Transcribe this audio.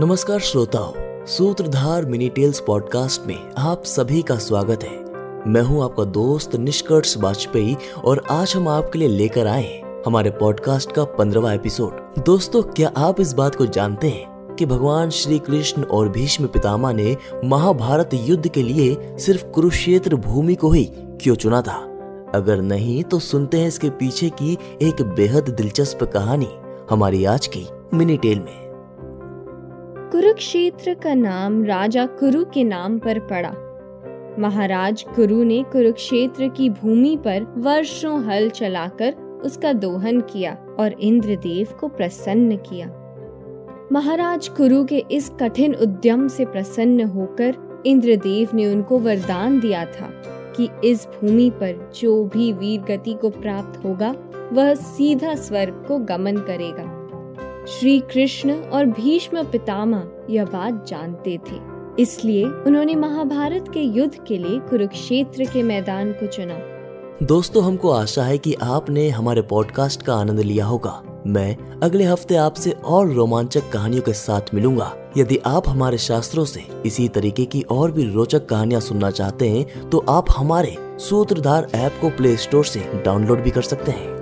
नमस्कार श्रोताओं, सूत्रधार मिनी टेल्स पॉडकास्ट में आप सभी का स्वागत है। मैं हूँ आपका दोस्त निष्कर्ष वाजपेयी और आज हम आपके लिए लेकर आए हमारे पॉडकास्ट का पंद्रवा एपिसोड दोस्तों, क्या आप इस बात को जानते हैं कि भगवान श्री कृष्ण और भीष्म पितामह ने महाभारत युद्ध के लिए सिर्फ़ कुरुक्षेत्र भूमि को ही क्यों चुना था? अगर नहीं तो सुनते हैं इसके पीछे की एक बेहद दिलचस्प कहानी हमारी आज की मिनी टेल में। कुरुक्षेत्र का नाम राजा कुरु के नाम पर पड़ा। महाराज कुरु ने कुरुक्षेत्र की भूमि पर वर्षों हल चलाकर उसका दोहन किया और इंद्रदेव को प्रसन्न किया। महाराज कुरु के इस कठिन उद्यम से प्रसन्न होकर इंद्रदेव ने उनको वरदान दिया था कि इस भूमि पर जो भी वीर गति को प्राप्त होगा, वह सीधा स्वर्ग को गमन करेगा। श्री कृष्ण और भीष्म पितामह यह बात जानते थे। इसलिए उन्होंने महाभारत के युद्ध के लिए कुरुक्षेत्र के मैदान को चुना। दोस्तों, हमको आशा है कि आपने हमारे पॉडकास्ट का आनंद लिया होगा। मैं अगले हफ़्ते आपसे और रोमांचक कहानियों के साथ मिलूँगा। यदि आप हमारे शास्त्रों से इसी तरीके की और भी रोचक कहानियाँ सुनना चाहते हैं तो आप हमारे सूत्रधार ऐप को प्ले स्टोर से डाउनलोड भी कर सकते हैं।